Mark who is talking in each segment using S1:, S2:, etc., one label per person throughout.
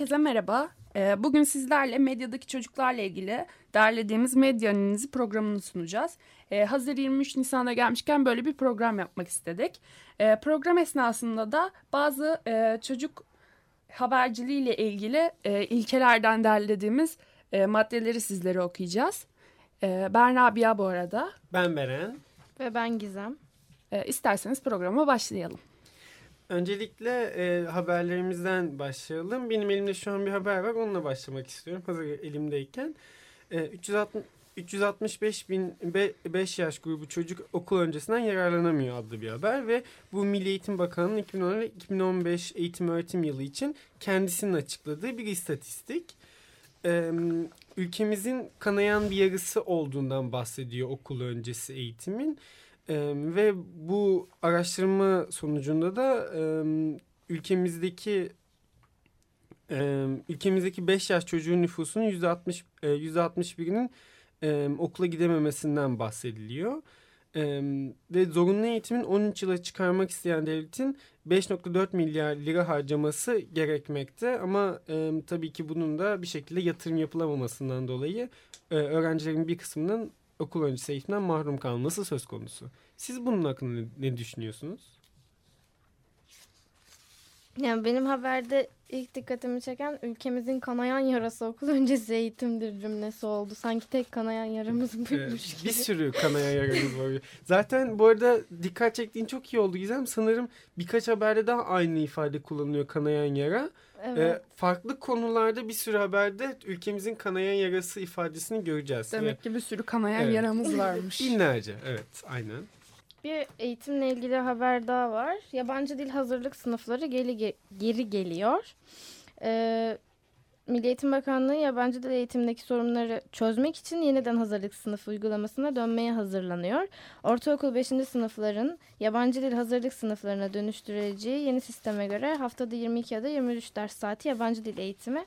S1: Herkese merhaba. Ee, bugün sizlerle medyadaki çocuklarla ilgili derlediğimiz Medya Analizi programını sunacağız. Ee, hazır 23 Nisan'a gelmişken böyle bir program yapmak istedik. Ee, program esnasında da bazı e, çocuk haberciliği ile ilgili e, ilkelerden derlediğimiz e, maddeleri sizlere okuyacağız. Ben Rabia bu arada.
S2: Ben Beren.
S3: Ve ben Gizem.
S1: İsterseniz programa başlayalım.
S2: Öncelikle e, haberlerimizden başlayalım. Benim elimde şu an bir haber var. Onunla başlamak istiyorum. Hazır elimdeyken. E, 360 365 bin 5 yaş grubu çocuk okul öncesinden yararlanamıyor adlı bir haber ve bu Milli Eğitim Bakanlığı'nın 2010-2015 eğitim öğretim yılı için kendisinin açıkladığı bir istatistik. Ee, ülkemizin kanayan bir yarısı olduğundan bahsediyor okul öncesi eğitimin. Ve bu araştırma sonucunda da e, ülkemizdeki e, ülkemizdeki 5 yaş çocuğun nüfusunun %60 e, %61'inin e, okula gidememesinden bahsediliyor. E, ve zorunlu eğitimin 13 yıla çıkarmak isteyen devletin 5.4 milyar lira harcaması gerekmekte. Ama e, tabii ki bunun da bir şekilde yatırım yapılamamasından dolayı e, öğrencilerin bir kısmının okul öncesi eğitimden mahrum kalması söz konusu. Siz bunun hakkında ne, ne düşünüyorsunuz?
S3: Yani benim haberde ilk dikkatimi çeken ülkemizin kanayan yarası okul öncesi eğitimdir cümlesi oldu. Sanki tek kanayan yaramız buymuş
S2: gibi. Bir sürü kanayan yaramız var. Zaten bu arada dikkat çektiğin çok iyi oldu Gizem. Sanırım birkaç haberde daha aynı ifade kullanılıyor kanayan yara. Evet. E, farklı konularda bir sürü haberde ülkemizin kanayan yarası ifadesini göreceğiz.
S1: Demek evet. ki bir sürü kanayan evet. yaramız varmış.
S2: Binlerce evet aynen.
S3: Bir eğitimle ilgili haber daha var. Yabancı dil hazırlık sınıfları geri, geri geliyor. Ee, Milli Eğitim Bakanlığı yabancı dil eğitimindeki sorunları çözmek için yeniden hazırlık sınıfı uygulamasına dönmeye hazırlanıyor. Ortaokul 5. sınıfların yabancı dil hazırlık sınıflarına dönüştürüleceği yeni sisteme göre haftada 22 ya da 23 ders saati yabancı dil eğitimi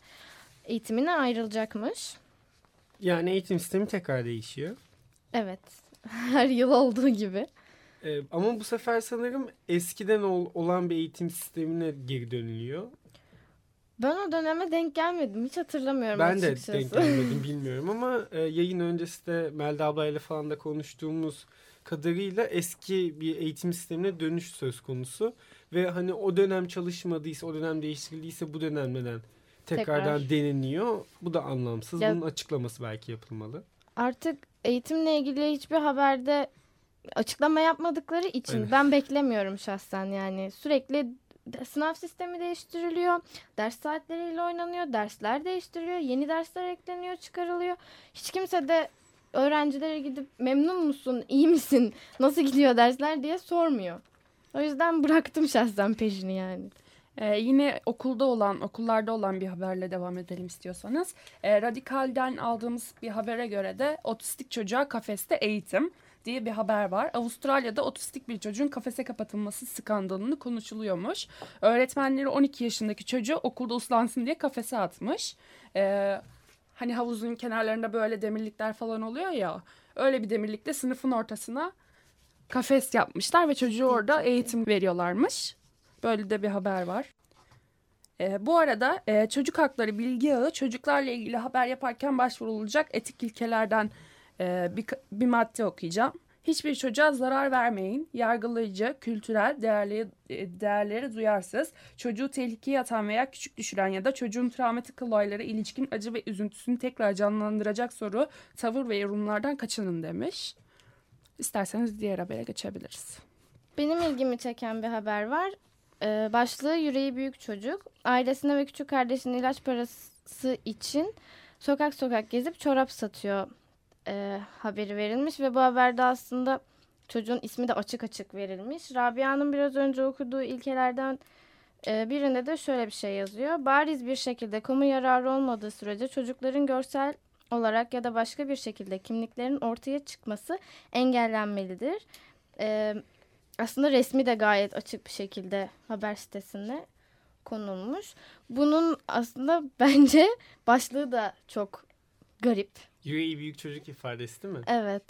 S3: eğitimine ayrılacakmış.
S2: Yani eğitim sistemi tekrar değişiyor.
S3: Evet. Her yıl olduğu gibi.
S2: Ee, ama bu sefer sanırım eskiden ol, olan bir eğitim sistemine geri dönülüyor.
S3: Ben o döneme denk gelmedim. Hiç hatırlamıyorum
S2: ben
S3: açıkçası.
S2: Ben de denk gelmedim bilmiyorum ama e, yayın öncesi de Melda ablayla falan da konuştuğumuz kadarıyla eski bir eğitim sistemine dönüş söz konusu. Ve hani o dönem çalışmadıysa, o dönem değiştirildiyse bu dönemden tekrardan Tekrar. deneniyor. Bu da anlamsız. Ya, Bunun açıklaması belki yapılmalı.
S3: Artık eğitimle ilgili hiçbir haberde açıklama yapmadıkları için Aynen. ben beklemiyorum şahsen yani sürekli sınav sistemi değiştiriliyor. Ders saatleriyle oynanıyor. Dersler değiştiriliyor. Yeni dersler ekleniyor, çıkarılıyor. Hiç kimse de öğrencilere gidip memnun musun, iyi misin, nasıl gidiyor dersler diye sormuyor. O yüzden bıraktım şahsen peşini yani.
S1: Ee, yine okulda olan, okullarda olan bir haberle devam edelim istiyorsanız. Ee, Radikal'den aldığımız bir habere göre de otistik çocuğa kafeste eğitim diye bir haber var. Avustralya'da otistik bir çocuğun kafese kapatılması skandalını konuşuluyormuş. Öğretmenleri 12 yaşındaki çocuğu okulda uslansın diye kafese atmış. Ee, hani havuzun kenarlarında böyle demirlikler falan oluyor ya. Öyle bir demirlikte sınıfın ortasına kafes yapmışlar ve çocuğu orada eğitim veriyorlarmış. Böyle de bir haber var. E, bu arada e, çocuk hakları bilgi ağı çocuklarla ilgili haber yaparken başvurulacak etik ilkelerden e, bir, bir madde okuyacağım. Hiçbir çocuğa zarar vermeyin. Yargılayıcı, kültürel değerleri, e, değerleri duyarsız, çocuğu tehlikeye atan veya küçük düşüren ya da çocuğun travmatik olaylara ilişkin acı ve üzüntüsünü tekrar canlandıracak soru, tavır ve yorumlardan kaçının demiş. İsterseniz diğer habere geçebiliriz.
S3: Benim ilgimi çeken bir haber var. Ee, başlığı yüreği büyük çocuk. Ailesine ve küçük kardeşinin ilaç parası için sokak sokak gezip çorap satıyor e, haberi verilmiş ve bu haberde aslında çocuğun ismi de açık açık verilmiş. Rabia'nın biraz önce okuduğu ilkelerden Ee, birinde de şöyle bir şey yazıyor. Bariz bir şekilde kamu yararı olmadığı sürece çocukların görsel olarak ya da başka bir şekilde kimliklerin ortaya çıkması engellenmelidir. Ee, aslında resmi de gayet açık bir şekilde haber sitesinde konulmuş. Bunun aslında bence başlığı da çok garip.
S2: Yüreği büyük çocuk ifadesi değil mi?
S3: Evet.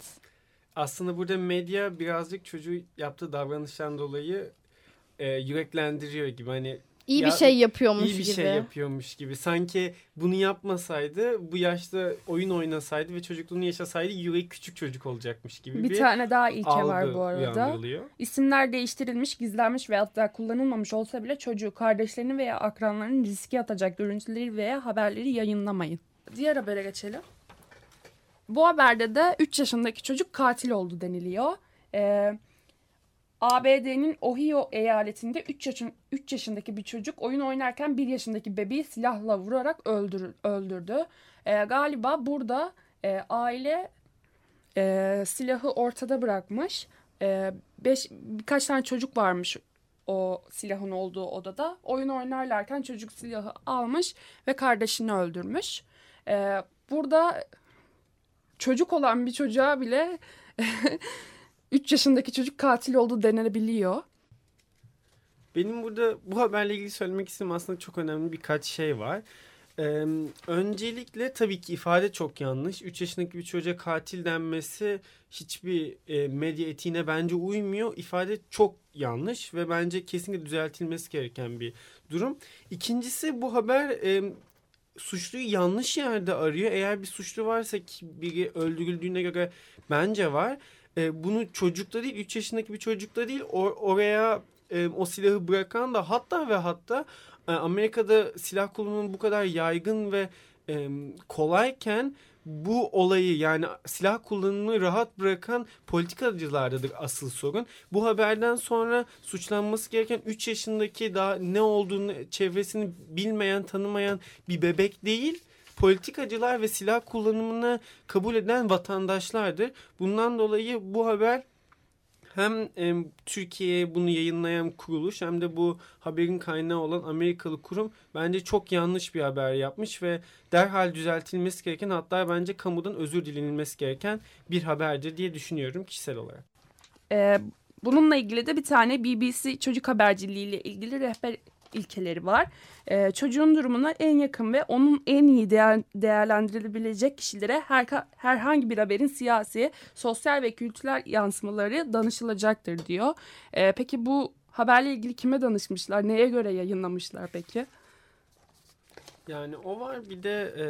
S2: Aslında burada medya birazcık çocuğu yaptığı davranıştan dolayı e, yüreklendiriyor gibi. Hani
S3: İyi
S2: Ya,
S3: bir şey yapıyormuş
S2: iyi bir
S3: gibi.
S2: şey yapıyormuş gibi. Sanki bunu yapmasaydı, bu yaşta oyun oynasaydı ve çocukluğunu yaşasaydı yüreği küçük çocuk olacakmış gibi bir,
S1: Bir tane daha ilke
S2: algı
S1: var bu arada.
S2: uyandırılıyor.
S1: İsimler değiştirilmiş, gizlenmiş veya hatta kullanılmamış olsa bile çocuğu, kardeşlerini veya akranlarını riske atacak görüntüleri veya haberleri yayınlamayın. Diğer habere geçelim. Bu haberde de 3 yaşındaki çocuk katil oldu deniliyor. Ee, ABD'nin Ohio eyaletinde 3 yaşın 3 yaşındaki bir çocuk oyun oynarken 1 yaşındaki bebeği silahla vurarak öldür, öldürdü. Ee, galiba burada e, aile e, silahı ortada bırakmış. E, beş, birkaç tane çocuk varmış o silahın olduğu odada. Oyun oynarlarken çocuk silahı almış ve kardeşini öldürmüş. E, burada çocuk olan bir çocuğa bile 3 yaşındaki çocuk katil oldu denebiliyor.
S2: Benim burada bu haberle ilgili söylemek istediğim aslında çok önemli birkaç şey var. Ee, öncelikle tabii ki ifade çok yanlış. 3 yaşındaki bir çocuğa katil denmesi hiçbir e, medya etiğine bence uymuyor. İfade çok yanlış ve bence kesinlikle düzeltilmesi gereken bir durum. İkincisi bu haber e, suçluyu yanlış yerde arıyor. Eğer bir suçlu varsa ki biri öldürüldüğüne göre bence var. E, bunu çocukta değil 3 yaşındaki bir çocukta değil or- oraya e, o silahı bırakan da hatta ve hatta e, Amerika'da silah kullanımının bu kadar yaygın ve e, kolayken bu olayı yani silah kullanımını rahat bırakan politikacılardadır asıl sorun. Bu haberden sonra suçlanması gereken 3 yaşındaki daha ne olduğunu çevresini bilmeyen tanımayan bir bebek değil politikacılar ve silah kullanımını kabul eden vatandaşlardır. Bundan dolayı bu haber hem e, Türkiye'ye bunu yayınlayan kuruluş hem de bu haberin kaynağı olan Amerikalı kurum bence çok yanlış bir haber yapmış ve derhal düzeltilmesi gereken hatta bence kamudan özür dilenilmesi gereken bir haberdir diye düşünüyorum kişisel olarak.
S1: Ee, bununla ilgili de bir tane BBC çocuk haberciliği ile ilgili rehber ilkeleri var. Ee, çocuğun durumuna en yakın ve onun en iyi değer, değerlendirilebilecek kişilere her, herhangi bir haberin siyasi, sosyal ve kültürel yansımaları danışılacaktır diyor. Ee, peki bu haberle ilgili kime danışmışlar? Neye göre yayınlamışlar peki?
S2: Yani o var bir de e,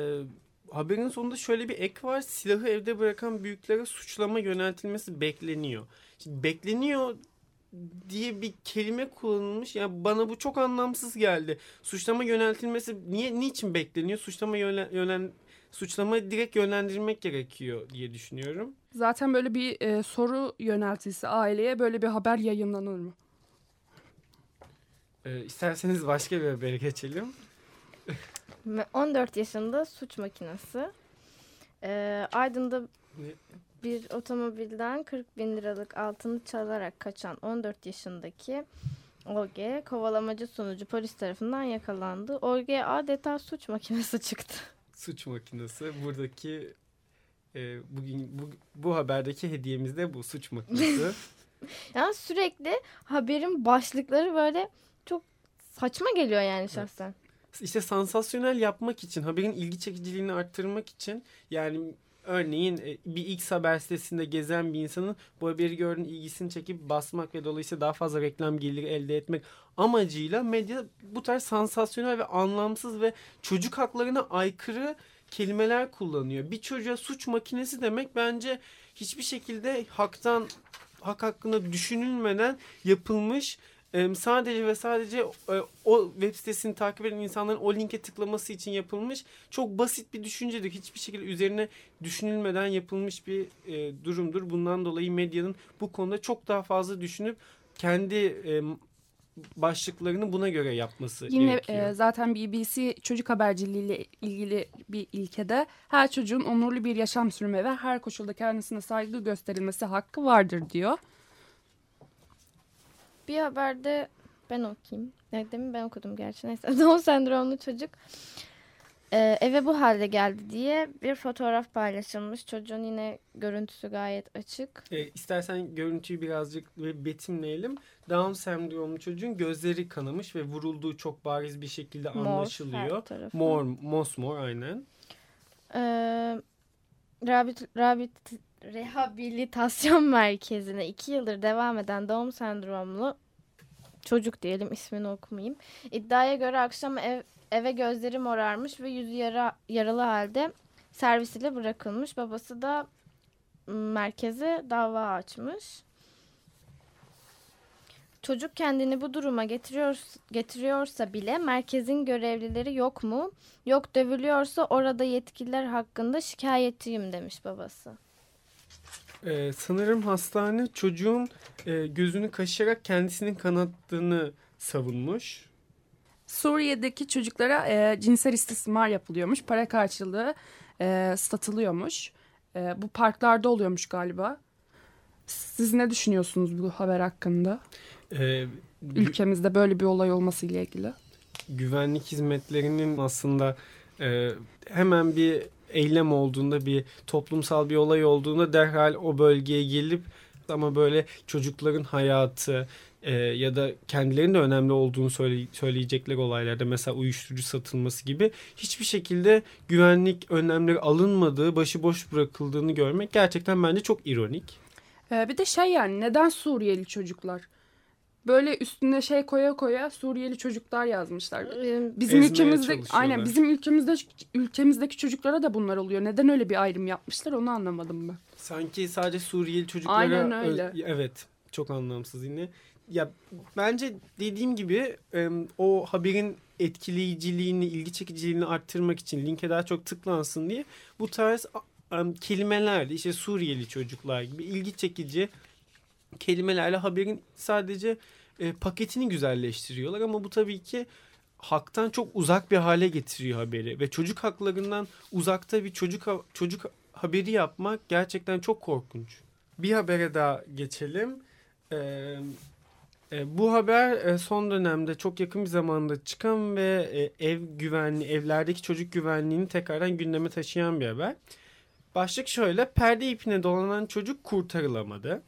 S2: haberin sonunda şöyle bir ek var. Silahı evde bırakan büyüklere suçlama yöneltilmesi bekleniyor. Şimdi bekleniyor diye bir kelime kullanılmış. Yani bana bu çok anlamsız geldi. Suçlama yöneltilmesi niye niçin bekleniyor? Suçlama yönen, yönen suçlama direkt yönlendirmek gerekiyor diye düşünüyorum.
S1: Zaten böyle bir e, soru yöneltilse aileye böyle bir haber yayınlanır mı?
S2: Ee, isterseniz başka bir habere geçelim.
S3: 14 yaşında suç makinesi. Ee, Aydın'da bir otomobilden 40 bin liralık altını çalarak kaçan 14 yaşındaki Olge kovalamacı sonucu polis tarafından yakalandı. Olge adeta suç makinesi çıktı.
S2: Suç makinesi buradaki e, bugün bu, bu haberdeki hediyemiz de bu suç makinesi.
S3: yani sürekli haberin başlıkları böyle çok saçma geliyor yani şahsen.
S2: İşte sansasyonel yapmak için haberin ilgi çekiciliğini arttırmak için yani Örneğin e, bir X haber sitesinde gezen bir insanın bu haberi gördüğün ilgisini çekip basmak ve dolayısıyla daha fazla reklam geliri elde etmek amacıyla medya bu tarz sansasyonel ve anlamsız ve çocuk haklarına aykırı kelimeler kullanıyor. Bir çocuğa suç makinesi demek bence hiçbir şekilde haktan hak hakkında düşünülmeden yapılmış sadece ve sadece o web sitesini takip eden insanların o linke tıklaması için yapılmış çok basit bir düşüncedir. Hiçbir şekilde üzerine düşünülmeden yapılmış bir e, durumdur. Bundan dolayı medyanın bu konuda çok daha fazla düşünüp kendi e, başlıklarını buna göre yapması
S1: Yine
S2: gerekiyor.
S1: e, zaten BBC çocuk haberciliği ile ilgili bir ilkede her çocuğun onurlu bir yaşam sürme ve her koşulda kendisine saygı gösterilmesi hakkı vardır diyor.
S3: Bir haberde ben okuyayım. Evet, demin ben okudum gerçi. Neyse. Down sendromlu çocuk e, eve bu halde geldi diye bir fotoğraf paylaşılmış. Çocuğun yine görüntüsü gayet açık.
S2: E, istersen görüntüyü birazcık betimleyelim. Down sendromlu çocuğun gözleri kanamış ve vurulduğu çok bariz bir şekilde
S3: Mor
S2: anlaşılıyor.
S3: tarafı.
S2: Mor, mosmor aynen.
S3: Ee, rabit, rabit, rehabilitasyon merkezine iki yıldır devam eden Down sendromlu çocuk diyelim ismini okumayayım. İddiaya göre akşam ev, eve gözleri morarmış ve yüzü yara, yaralı halde servis ile bırakılmış. Babası da m, merkeze dava açmış. Çocuk kendini bu duruma getiriyor, getiriyorsa bile merkezin görevlileri yok mu? Yok dövülüyorsa orada yetkililer hakkında şikayetçiyim demiş babası.
S2: Ee, sanırım hastane çocuğun e, gözünü kaşıyarak kendisinin kanattığını savunmuş.
S1: Suriye'deki çocuklara e, cinsel istismar yapılıyormuş. Para karşılığı e, satılıyormuş. E, bu parklarda oluyormuş galiba. Siz ne düşünüyorsunuz bu haber hakkında?
S2: Ee,
S1: Ülkemizde böyle bir olay olması ile ilgili.
S2: güvenlik hizmetlerinin aslında e, hemen bir eylem olduğunda bir toplumsal bir olay olduğunda derhal o bölgeye gelip ama böyle çocukların hayatı e, ya da kendilerinin de önemli olduğunu söyle, söyleyecekler olaylarda mesela uyuşturucu satılması gibi hiçbir şekilde güvenlik önlemleri alınmadığı, başıboş bırakıldığını görmek gerçekten bence çok ironik.
S1: E, bir de şey yani neden Suriyeli çocuklar? Böyle üstüne şey koya koya Suriyeli çocuklar yazmışlar.
S3: Ee,
S1: Bizim
S2: Ezmeye
S1: ülkemizde aynen bizim ülkemizde ülkemizdeki çocuklara da bunlar oluyor. Neden öyle bir ayrım yapmışlar onu anlamadım ben.
S2: Sanki sadece Suriyeli çocuklara...
S1: Aynen öyle.
S2: ö- Evet. Çok anlamsız yine. Ya bence dediğim gibi o haberin etkileyiciliğini, ilgi çekiciliğini arttırmak için linke daha çok tıklansın diye bu tarz kelimelerle işte Suriyeli çocuklar gibi ilgi çekici kelimelerle haberin sadece e, paketini güzelleştiriyorlar ama bu tabii ki haktan çok uzak bir hale getiriyor haberi ve çocuk haklarından uzakta bir çocuk ha- çocuk haberi yapmak gerçekten çok korkunç. Bir habere daha geçelim. Ee, e, bu haber e, son dönemde çok yakın bir zamanda çıkan ve e, ev güvenliği, evlerdeki çocuk güvenliğini tekrardan gündeme taşıyan bir haber. Başlık şöyle, perde ipine dolanan çocuk kurtarılamadı.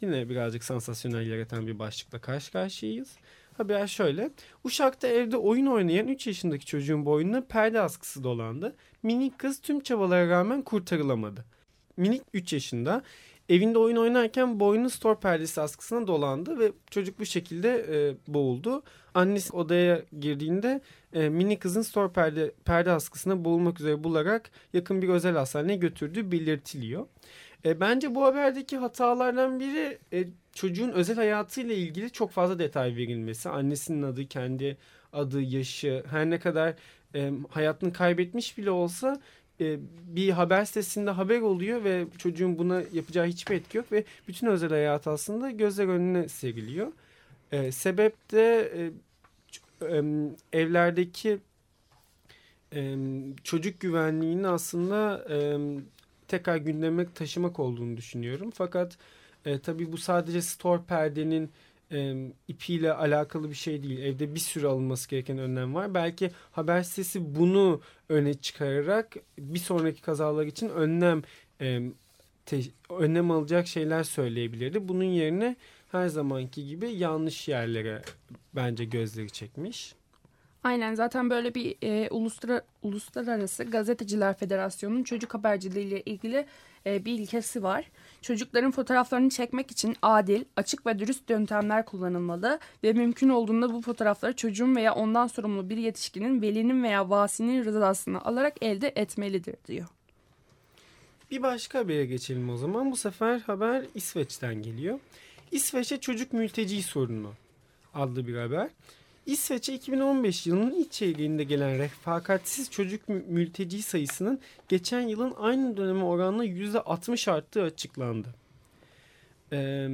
S2: Yine birazcık sansasyonel yaratan bir başlıkla karşı karşıyayız. Haber şöyle, Uşak'ta evde oyun oynayan 3 yaşındaki çocuğun boynuna perde askısı dolandı. Minik kız tüm çabalara rağmen kurtarılamadı. Minik 3 yaşında evinde oyun oynarken boynu store perdesi askısına dolandı ve çocuk bu şekilde e, boğuldu. Annesi odaya girdiğinde e, mini kızın store perde, perde askısına boğulmak üzere bularak yakın bir özel hastaneye götürdüğü belirtiliyor. E, bence bu haberdeki hatalardan biri e, çocuğun özel hayatıyla ilgili çok fazla detay verilmesi. Annesinin adı, kendi adı, yaşı her ne kadar e, hayatını kaybetmiş bile olsa e, bir haber sitesinde haber oluyor ve çocuğun buna yapacağı hiçbir etki yok ve bütün özel hayatı aslında gözler önüne seriliyor. E, sebep de e, evlerdeki çocuk güvenliğini aslında tekrar gündeme taşımak olduğunu düşünüyorum. Fakat e, tabii bu sadece store perdenin e, ipiyle alakalı bir şey değil. Evde bir sürü alınması gereken önlem var. Belki haber sitesi bunu öne çıkararak bir sonraki kazalar için önlem e, te- önlem alacak şeyler söyleyebilirdi. Bunun yerine her zamanki gibi yanlış yerlere bence gözleri çekmiş.
S1: Aynen zaten böyle bir e, uluslara, Uluslararası Gazeteciler Federasyonu'nun çocuk haberciliği ile ilgili e, bir ilkesi var. Çocukların fotoğraflarını çekmek için adil, açık ve dürüst yöntemler kullanılmalı ve mümkün olduğunda bu fotoğrafları çocuğun veya ondan sorumlu bir yetişkinin velinin veya vasinin rızasını alarak elde etmelidir diyor.
S2: Bir başka habere geçelim o zaman. Bu sefer haber İsveç'ten geliyor. İsveç'e çocuk mülteci sorunu adlı bir haber. İsveç'e 2015 yılının ilk çeyreğinde gelen refakatsiz çocuk mü- mülteci sayısının geçen yılın aynı döneme oranla %60 arttığı açıklandı. Ee,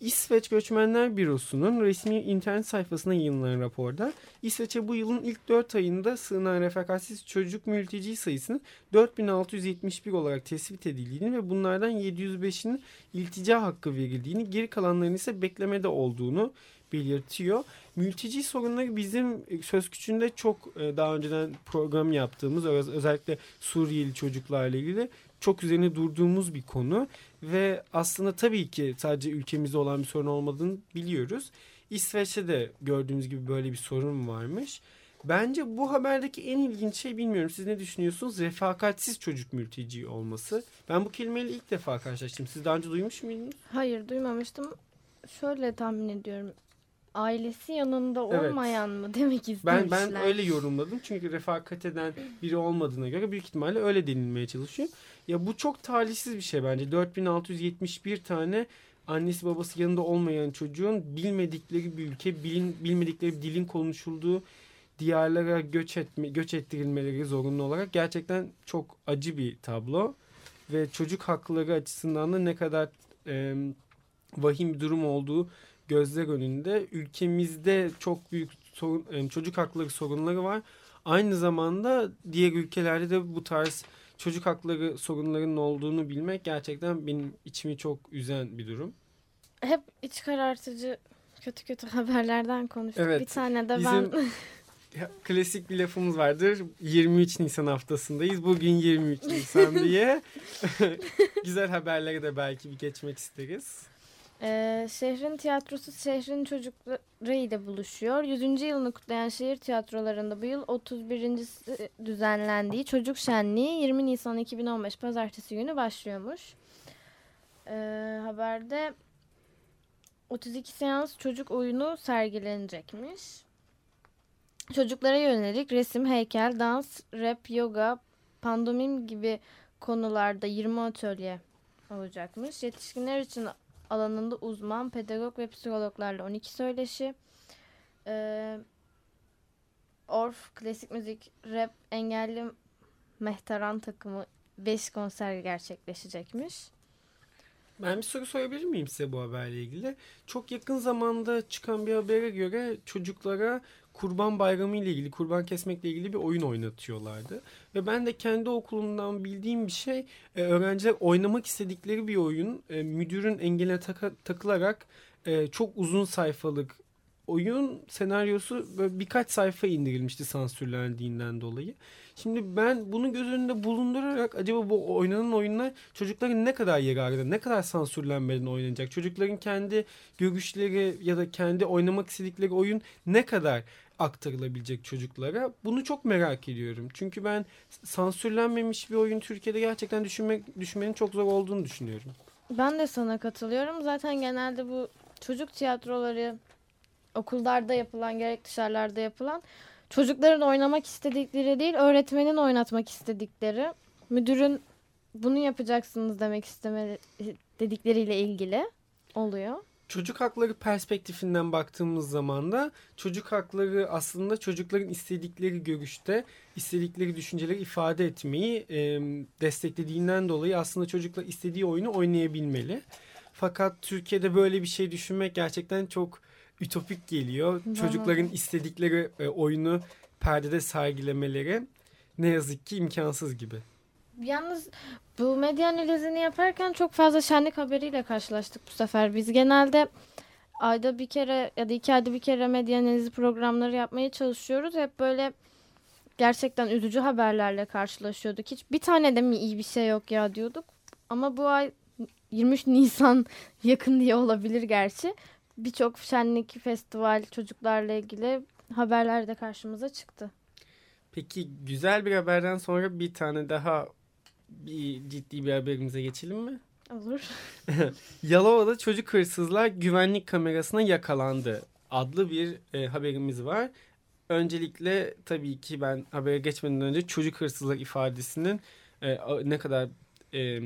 S2: İsveç Göçmenler Bürosu'nun resmi internet sayfasına yayınlanan raporda İsveç'e bu yılın ilk 4 ayında sığınan refakatsiz çocuk mülteci sayısının 4671 olarak tespit edildiğini ve bunlardan 705'inin iltica hakkı verildiğini, geri kalanların ise beklemede olduğunu belirtiyor. Mülteci sorunları bizim söz küçüğünde çok e, daha önceden program yaptığımız özellikle Suriyeli çocuklarla ilgili çok üzerine durduğumuz bir konu ve aslında tabii ki sadece ülkemizde olan bir sorun olmadığını biliyoruz. İsveç'te de gördüğümüz gibi böyle bir sorun varmış. Bence bu haberdeki en ilginç şey bilmiyorum siz ne düşünüyorsunuz? Refakatsiz çocuk mülteci olması. Ben bu kelimeyle ilk defa karşılaştım. Siz daha önce duymuş muydunuz?
S3: Hayır duymamıştım. Şöyle tahmin ediyorum ailesi yanında olmayan evet. mı demek istemişler.
S2: Ben ben öyle yorumladım. Çünkü refakat eden biri olmadığına göre büyük ihtimalle öyle denilmeye çalışıyor. Ya bu çok talihsiz bir şey bence. 4671 tane annesi babası yanında olmayan çocuğun bilmedikleri bir ülke, bilin, bilmedikleri bir dilin konuşulduğu diyarlara göç etme göç ettirilmeleri zorunlu olarak gerçekten çok acı bir tablo ve çocuk hakları açısından da ne kadar e, vahim bir durum olduğu gözler önünde. Ülkemizde çok büyük sorun, çocuk hakları sorunları var. Aynı zamanda diğer ülkelerde de bu tarz çocuk hakları sorunlarının olduğunu bilmek gerçekten benim içimi çok üzen bir durum.
S3: Hep iç karartıcı kötü kötü haberlerden konuştuk. Evet, bir tane de bizim ben...
S2: klasik bir lafımız vardır. 23 Nisan haftasındayız. Bugün 23 Nisan diye. Güzel haberlere de belki bir geçmek isteriz.
S3: Ee, şehrin tiyatrosu şehrin çocukları ile buluşuyor. 100. yılını kutlayan şehir tiyatrolarında bu yıl 31. düzenlendiği çocuk şenliği 20 Nisan 2015 pazartesi günü başlıyormuş. Ee, haberde 32 seans çocuk oyunu sergilenecekmiş. Çocuklara yönelik resim, heykel, dans, rap, yoga, pandomim gibi konularda 20 atölye olacakmış. Yetişkinler için alanında uzman pedagog ve psikologlarla 12 söyleşi. Ee, Orf, klasik müzik, rap, engelli mehteran takımı 5 konser gerçekleşecekmiş.
S2: Ben bir soru sorabilir miyim size bu haberle ilgili? Çok yakın zamanda çıkan bir habere göre çocuklara Kurban Bayramı ile ilgili, kurban kesmekle ilgili bir oyun oynatıyorlardı. Ve ben de kendi okulumdan bildiğim bir şey, e, öğrenciler oynamak istedikleri bir oyun e, müdürün engeline taka, takılarak e, çok uzun sayfalık oyun senaryosu böyle birkaç sayfa indirilmişti sansürlendiğinden dolayı. Şimdi ben bunu göz önünde bulundurarak acaba bu oynanan oyunlar çocukların ne kadar yararlı, ne kadar sansürlenmeden oynanacak? Çocukların kendi görüşleri ya da kendi oynamak istedikleri oyun ne kadar aktarılabilecek çocuklara? Bunu çok merak ediyorum. Çünkü ben sansürlenmemiş bir oyun Türkiye'de gerçekten düşünmek düşünmenin çok zor olduğunu düşünüyorum.
S3: Ben de sana katılıyorum. Zaten genelde bu çocuk tiyatroları okullarda yapılan gerek dışarılarda yapılan çocukların oynamak istedikleri değil öğretmenin oynatmak istedikleri müdürün bunu yapacaksınız demek isteme dedikleriyle ilgili oluyor.
S2: Çocuk hakları perspektifinden baktığımız zaman da çocuk hakları aslında çocukların istedikleri görüşte, istedikleri düşünceleri ifade etmeyi e, desteklediğinden dolayı aslında çocuklar istediği oyunu oynayabilmeli. Fakat Türkiye'de böyle bir şey düşünmek gerçekten çok ütopik geliyor. Tamam. Çocukların istedikleri e, oyunu perdede sergilemeleri ne yazık ki imkansız gibi.
S3: Yalnız bu medya analizini yaparken çok fazla şenlik haberiyle karşılaştık bu sefer. Biz genelde ayda bir kere ya da iki ayda bir kere medya analizi programları yapmaya çalışıyoruz. Hep böyle gerçekten üzücü haberlerle karşılaşıyorduk. Hiç bir tane de mi iyi bir şey yok ya diyorduk. Ama bu ay 23 Nisan yakın diye olabilir gerçi birçok şenlik, festival çocuklarla ilgili haberler de karşımıza çıktı.
S2: Peki güzel bir haberden sonra bir tane daha bir ciddi bir haberimize geçelim mi?
S3: Olur.
S2: Yalova'da çocuk hırsızlar güvenlik kamerasına yakalandı adlı bir e, haberimiz var. Öncelikle tabii ki ben habere geçmeden önce çocuk hırsızlar ifadesinin e, ne kadar e,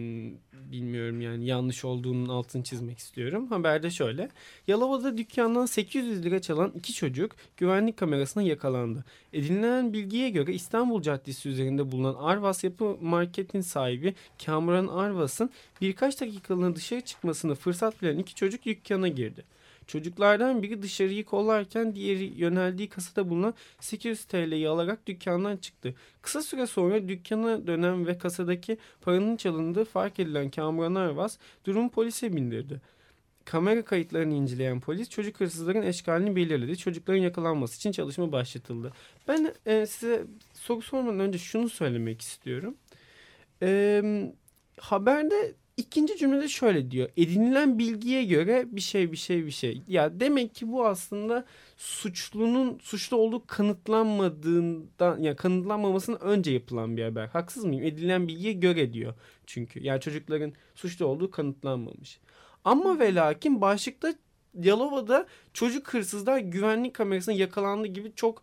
S2: bilmiyorum yani yanlış olduğunun altını çizmek istiyorum. Haberde şöyle. Yalova'da dükkandan 800 lira çalan iki çocuk güvenlik kamerasına yakalandı. Edinilen bilgiye göre İstanbul Caddesi üzerinde bulunan Arvas Yapı Market'in sahibi Kamuran Arvas'ın birkaç dakikalığına dışarı çıkmasını fırsat bilen iki çocuk dükkana girdi. Çocuklardan biri dışarıyı kollarken diğeri yöneldiği kasada bulunan 800 TL'yi alarak dükkandan çıktı. Kısa süre sonra dükkana dönen ve kasadaki paranın çalındığı fark edilen Kamuran Arvas durumu polise bindirdi. Kamera kayıtlarını inceleyen polis çocuk hırsızların eşkalini belirledi. Çocukların yakalanması için çalışma başlatıldı. Ben e, size soru sormadan önce şunu söylemek istiyorum. E, haberde ikinci cümlede şöyle diyor. Edinilen bilgiye göre bir şey bir şey bir şey. Ya demek ki bu aslında suçlunun suçlu olduğu kanıtlanmadığından ya kanıtlanmamasının önce yapılan bir haber. Haksız mıyım? Edinilen bilgiye göre diyor. Çünkü yani çocukların suçlu olduğu kanıtlanmamış. Ama ve lakin başlıkta Yalova'da çocuk hırsızlar güvenlik kamerasına yakalandı gibi çok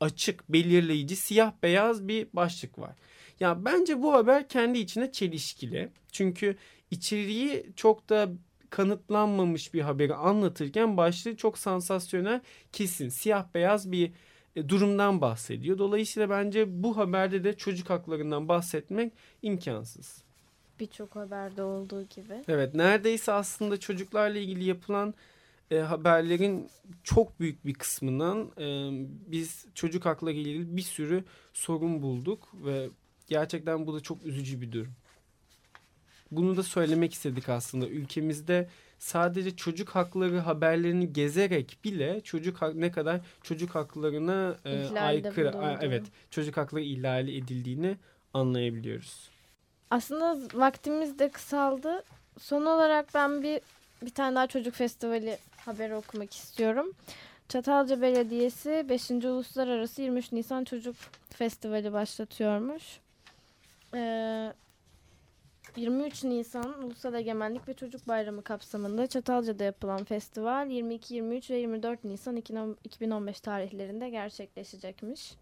S2: açık, belirleyici, siyah beyaz bir başlık var. Ya bence bu haber kendi içine çelişkili. Çünkü içeriği çok da kanıtlanmamış bir haberi anlatırken başlığı çok sansasyonel, kesin, siyah beyaz bir e, durumdan bahsediyor. Dolayısıyla bence bu haberde de çocuk haklarından bahsetmek imkansız.
S3: Birçok haberde olduğu gibi.
S2: Evet neredeyse aslında çocuklarla ilgili yapılan e, haberlerin çok büyük bir kısmından e, biz çocuk hakları ile ilgili bir sürü sorun bulduk ve gerçekten bu da çok üzücü bir durum. Bunu da söylemek istedik aslında. Ülkemizde sadece çocuk hakları haberlerini gezerek bile çocuk ne kadar çocuk haklarına e, aykırı a, evet çocuk hakları ihlali edildiğini anlayabiliyoruz.
S3: Aslında vaktimiz de kısaldı. Son olarak ben bir bir tane daha çocuk festivali haberi okumak istiyorum. Çatalca Belediyesi 5. Uluslararası 23 Nisan Çocuk Festivali başlatıyormuş. Ee, 23 Nisan Ulusal Egemenlik ve Çocuk Bayramı kapsamında Çatalca'da yapılan festival 22, 23 ve 24 Nisan 2015 tarihlerinde gerçekleşecekmiş.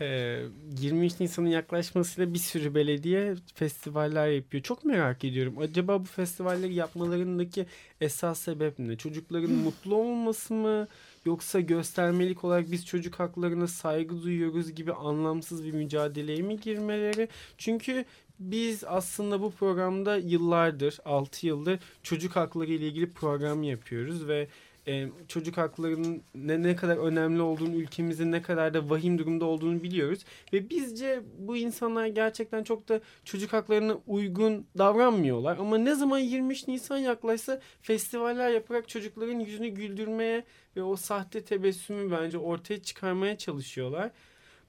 S2: 23 ee, Nisan'ın yaklaşmasıyla bir sürü belediye festivaller yapıyor. Çok merak ediyorum. Acaba bu festivalleri yapmalarındaki esas sebep ne? Çocukların mutlu olması mı? Yoksa göstermelik olarak biz çocuk haklarına saygı duyuyoruz gibi anlamsız bir mücadeleye mi girmeleri? Çünkü biz aslında bu programda yıllardır, 6 yıldır çocuk hakları ile ilgili program yapıyoruz ve e, çocuk haklarının ne, ne kadar önemli olduğunu, ülkemizin ne kadar da vahim durumda olduğunu biliyoruz. Ve bizce bu insanlar gerçekten çok da çocuk haklarına uygun davranmıyorlar. Ama ne zaman 23 Nisan yaklaşsa festivaller yaparak çocukların yüzünü güldürmeye ve o sahte tebessümü bence ortaya çıkarmaya çalışıyorlar.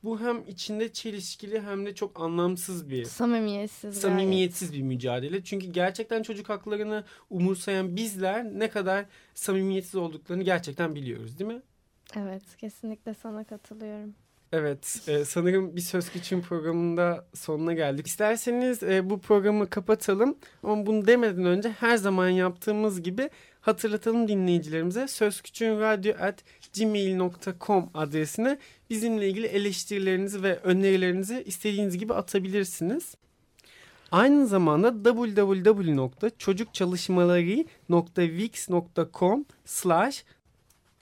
S2: Bu hem içinde çelişkili hem de çok anlamsız bir
S3: samimiyetsiz
S2: samimiyetsiz gayet. bir mücadele. Çünkü gerçekten çocuk haklarını umursayan bizler ne kadar samimiyetsiz olduklarını gerçekten biliyoruz, değil mi?
S3: Evet, kesinlikle sana katılıyorum.
S2: Evet, e, sanırım bir Söz Güç'ün programında sonuna geldik. İsterseniz e, bu programı kapatalım ama bunu demeden önce her zaman yaptığımız gibi hatırlatalım dinleyicilerimize. sözküçüğünradyo.gmail.com adresine bizimle ilgili eleştirilerinizi ve önerilerinizi istediğiniz gibi atabilirsiniz. Aynı zamanda www.çocukçalışmaları.wix.com slash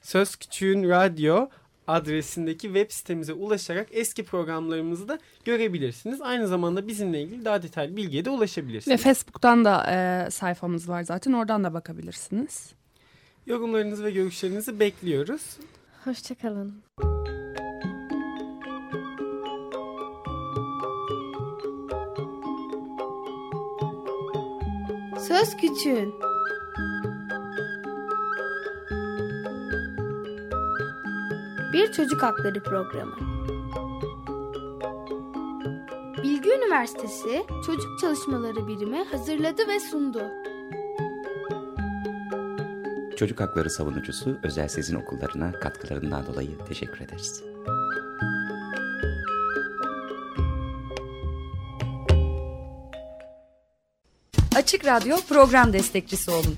S2: söz küçüğün radyo adresindeki web sitemize ulaşarak eski programlarımızı da görebilirsiniz. Aynı zamanda bizimle ilgili daha detaylı bilgiye de ulaşabilirsiniz.
S1: Ve Facebook'tan da e, sayfamız var zaten oradan da bakabilirsiniz.
S2: Yorumlarınızı ve görüşlerinizi bekliyoruz.
S3: Hoşçakalın.
S4: Söz Küçüğün Bir Çocuk Hakları Programı Bilgi Üniversitesi Çocuk Çalışmaları Birimi hazırladı ve sundu.
S5: Çocuk Hakları Savunucusu Özel Sezin Okullarına katkılarından dolayı teşekkür ederiz.
S6: Açık Radyo program destekçisi olun